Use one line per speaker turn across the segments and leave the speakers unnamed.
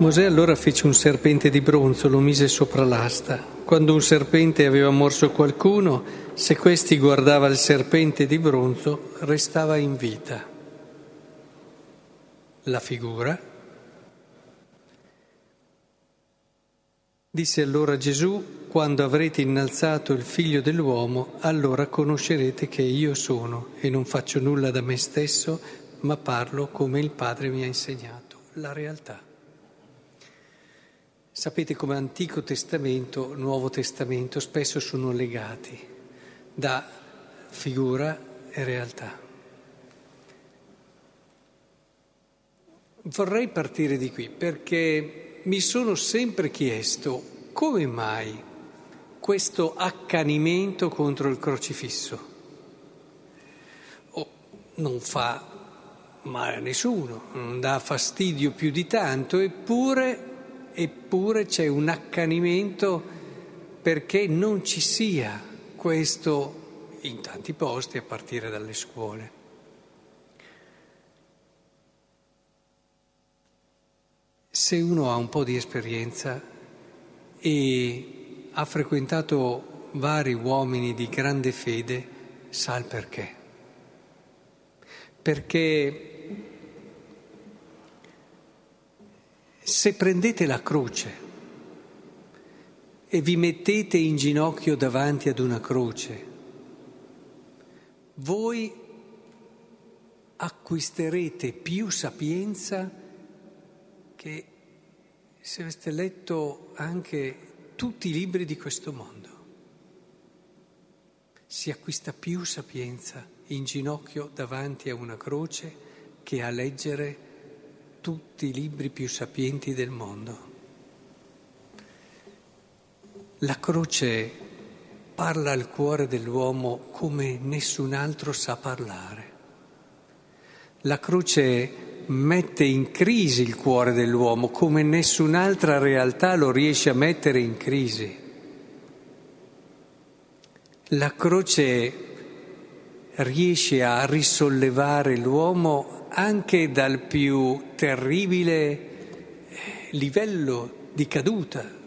Mosè allora fece un serpente di bronzo, lo mise sopra l'asta. Quando un serpente aveva morso qualcuno, se questi guardava il serpente di bronzo, restava in vita. La figura. Disse allora Gesù, quando avrete innalzato il figlio dell'uomo, allora conoscerete che io sono e non faccio nulla da me stesso, ma parlo come il Padre mi ha insegnato, la realtà. Sapete come Antico Testamento, Nuovo Testamento spesso sono legati da figura e realtà. Vorrei partire di qui perché mi sono sempre chiesto come mai questo accanimento contro il crocifisso. Oh, non fa male a nessuno, non dà fastidio più di tanto, eppure eppure c'è un accanimento perché non ci sia questo in tanti posti a partire dalle scuole. Se uno ha un po' di esperienza e ha frequentato vari uomini di grande fede, sa il perché. Perché Se prendete la croce e vi mettete in ginocchio davanti ad una croce, voi acquisterete più sapienza che se aveste letto anche tutti i libri di questo mondo. Si acquista più sapienza in ginocchio davanti a una croce che a leggere tutti i libri più sapienti del mondo. La croce parla al cuore dell'uomo come nessun altro sa parlare. La croce mette in crisi il cuore dell'uomo come nessun'altra realtà lo riesce a mettere in crisi. La croce riesce a risollevare l'uomo anche dal più terribile eh, livello di caduta.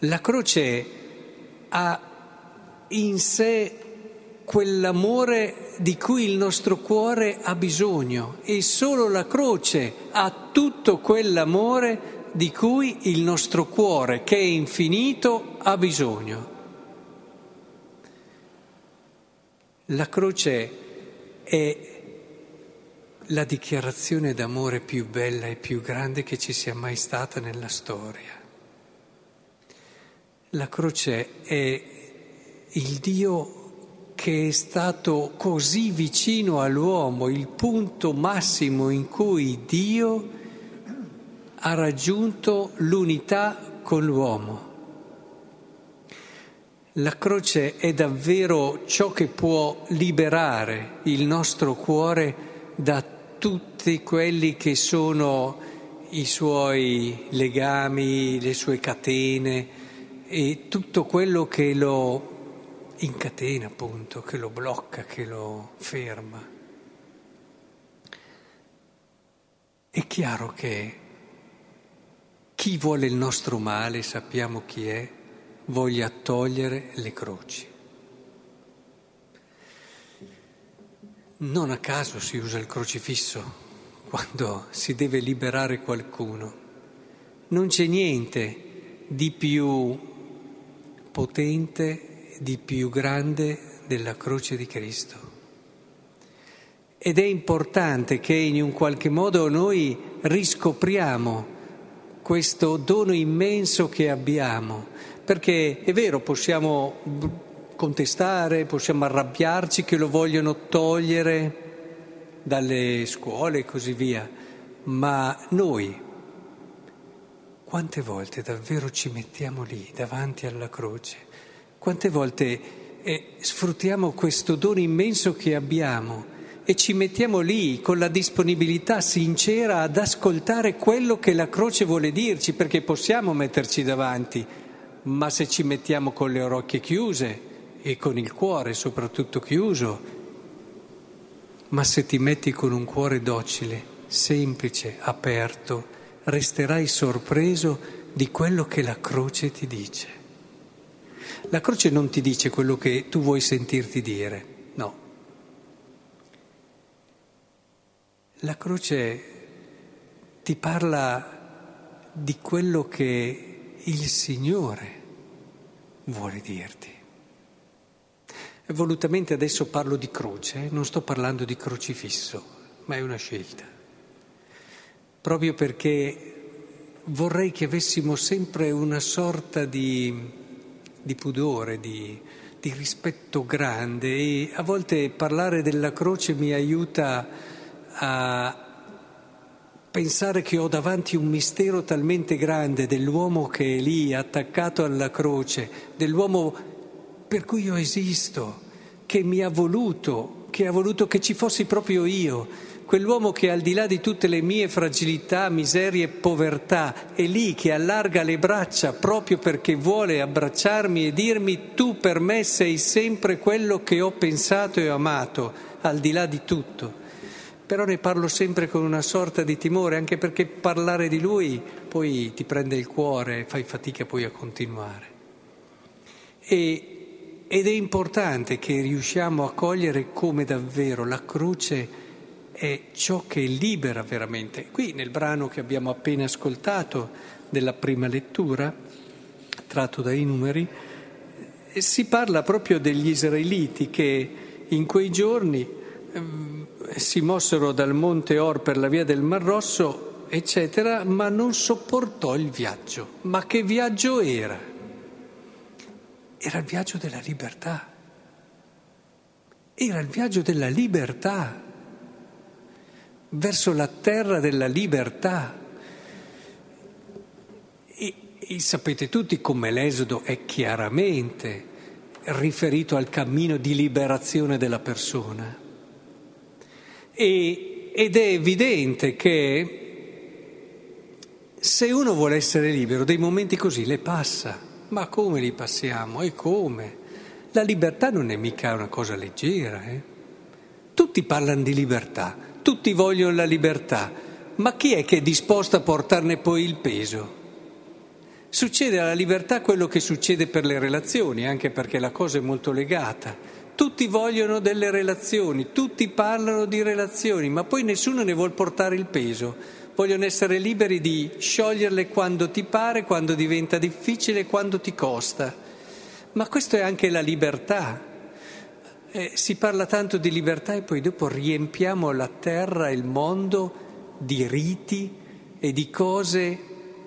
La croce ha in sé quell'amore di cui il nostro cuore ha bisogno e solo la croce ha tutto quell'amore di cui il nostro cuore, che è infinito, ha bisogno. La croce è la dichiarazione d'amore più bella e più grande che ci sia mai stata nella storia. La croce è il Dio che è stato così vicino all'uomo, il punto massimo in cui Dio ha raggiunto l'unità con l'uomo. La croce è davvero ciò che può liberare il nostro cuore da tutti quelli che sono i suoi legami, le sue catene e tutto quello che lo incatena appunto, che lo blocca, che lo ferma. È chiaro che chi vuole il nostro male, sappiamo chi è, voglia togliere le croci. Non a caso si usa il crocifisso quando si deve liberare qualcuno. Non c'è niente di più potente, di più grande della croce di Cristo. Ed è importante che in un qualche modo noi riscopriamo questo dono immenso che abbiamo, perché è vero, possiamo contestare, possiamo arrabbiarci che lo vogliono togliere dalle scuole e così via, ma noi quante volte davvero ci mettiamo lì davanti alla croce? Quante volte eh, sfruttiamo questo dono immenso che abbiamo e ci mettiamo lì con la disponibilità sincera ad ascoltare quello che la croce vuole dirci, perché possiamo metterci davanti, ma se ci mettiamo con le orecchie chiuse, e con il cuore soprattutto chiuso, ma se ti metti con un cuore docile, semplice, aperto, resterai sorpreso di quello che la croce ti dice. La croce non ti dice quello che tu vuoi sentirti dire, no. La croce ti parla di quello che il Signore vuole dirti. Volutamente adesso parlo di croce, non sto parlando di crocifisso, ma è una scelta. Proprio perché vorrei che avessimo sempre una sorta di, di pudore, di, di rispetto grande e a volte parlare della croce mi aiuta a pensare che ho davanti un mistero talmente grande dell'uomo che è lì attaccato alla croce, dell'uomo per cui io esisto, che mi ha voluto, che ha voluto che ci fossi proprio io, quell'uomo che al di là di tutte le mie fragilità, miserie e povertà è lì che allarga le braccia proprio perché vuole abbracciarmi e dirmi tu per me sei sempre quello che ho pensato e amato, al di là di tutto. Però ne parlo sempre con una sorta di timore, anche perché parlare di lui poi ti prende il cuore, fai fatica poi a continuare. E, ed è importante che riusciamo a cogliere come davvero la croce è ciò che libera veramente. Qui nel brano che abbiamo appena ascoltato della prima lettura, tratto dai numeri, si parla proprio degli israeliti che in quei giorni si mossero dal monte Or per la via del Mar Rosso, eccetera, ma non sopportò il viaggio. Ma che viaggio era? Era il viaggio della libertà. Era il viaggio della libertà verso la terra della libertà. E, e sapete tutti come l'esodo è chiaramente riferito al cammino di liberazione della persona. E, ed è evidente che se uno vuole essere libero, dei momenti così le passa. Ma come li passiamo? E come? La libertà non è mica una cosa leggera. Eh? Tutti parlano di libertà, tutti vogliono la libertà, ma chi è che è disposto a portarne poi il peso? Succede alla libertà quello che succede per le relazioni, anche perché la cosa è molto legata. Tutti vogliono delle relazioni, tutti parlano di relazioni, ma poi nessuno ne vuole portare il peso. Vogliono essere liberi di scioglierle quando ti pare, quando diventa difficile, quando ti costa. Ma questo è anche la libertà. Eh, si parla tanto di libertà e poi dopo riempiamo la terra il mondo di riti e di cose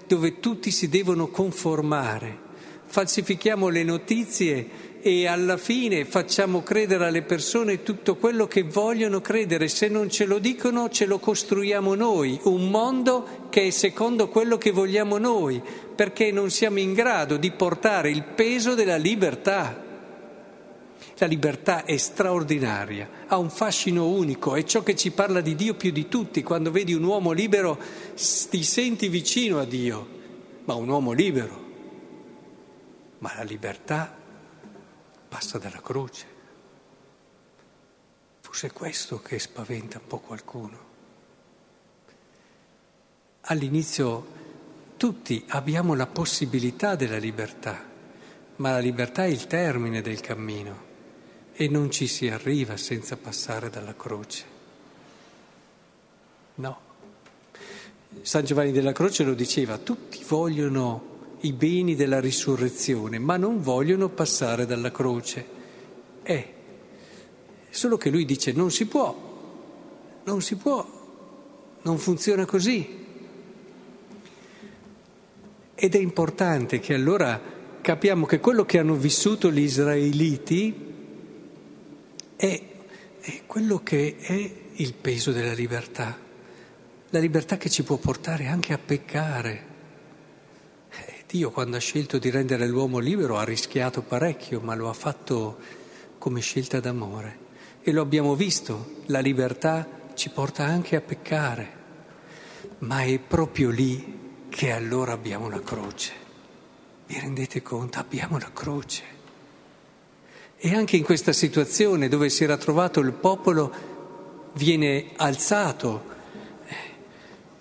dove tutti si devono conformare. Falsifichiamo le notizie e alla fine facciamo credere alle persone tutto quello che vogliono credere. Se non ce lo dicono, ce lo costruiamo noi, un mondo che è secondo quello che vogliamo noi, perché non siamo in grado di portare il peso della libertà. La libertà è straordinaria, ha un fascino unico, è ciò che ci parla di Dio più di tutti. Quando vedi un uomo libero ti senti vicino a Dio, ma un uomo libero. Ma la libertà passa dalla croce. Forse è questo che spaventa un po' qualcuno. All'inizio tutti abbiamo la possibilità della libertà, ma la libertà è il termine del cammino e non ci si arriva senza passare dalla croce. No. San Giovanni della Croce lo diceva, tutti vogliono i beni della risurrezione, ma non vogliono passare dalla croce. Eh, solo che lui dice non si può, non si può, non funziona così. Ed è importante che allora capiamo che quello che hanno vissuto gli israeliti è, è quello che è il peso della libertà, la libertà che ci può portare anche a peccare. Dio quando ha scelto di rendere l'uomo libero ha rischiato parecchio, ma lo ha fatto come scelta d'amore. E lo abbiamo visto, la libertà ci porta anche a peccare, ma è proprio lì che allora abbiamo la croce. Vi rendete conto? Abbiamo la croce. E anche in questa situazione dove si era trovato il popolo viene alzato eh,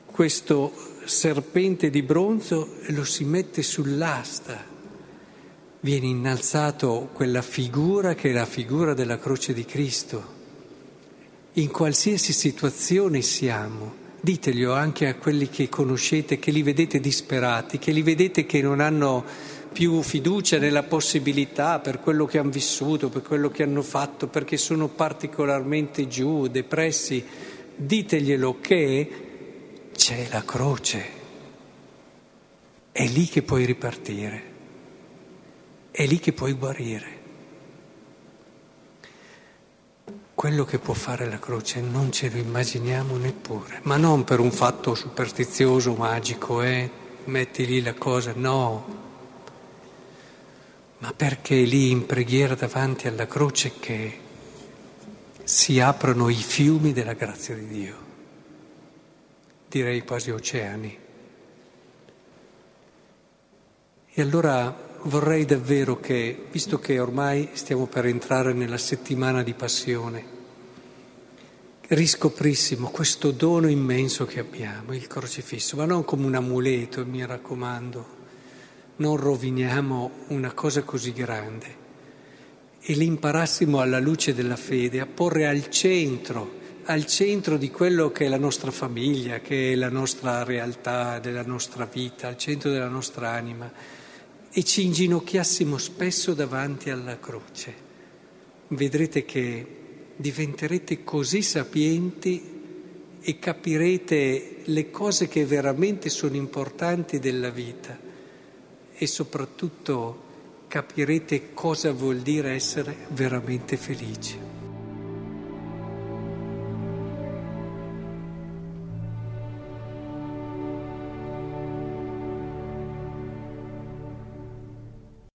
questo serpente di bronzo e lo si mette sull'asta. Viene innalzato quella figura che è la figura della croce di Cristo. In qualsiasi situazione siamo, diteglielo anche a quelli che conoscete, che li vedete disperati, che li vedete che non hanno più fiducia nella possibilità per quello che hanno vissuto, per quello che hanno fatto, perché sono particolarmente giù, depressi, diteglielo che c'è la croce. È lì che puoi ripartire, è lì che puoi guarire. Quello che può fare la croce non ce lo immaginiamo neppure, ma non per un fatto superstizioso, magico, eh? metti lì la cosa, no, ma perché è lì in preghiera davanti alla croce che si aprono i fiumi della grazia di Dio, direi quasi oceani. E allora vorrei davvero che, visto che ormai stiamo per entrare nella settimana di passione, riscoprissimo questo dono immenso che abbiamo, il crocifisso, ma non come un amuleto, mi raccomando non roviniamo una cosa così grande e l'imparassimo alla luce della fede a porre al centro, al centro di quello che è la nostra famiglia, che è la nostra realtà, della nostra vita, al centro della nostra anima e ci inginocchiassimo spesso davanti alla croce. Vedrete che diventerete così sapienti e capirete le cose che veramente sono importanti della vita e soprattutto capirete cosa vuol dire essere veramente felici.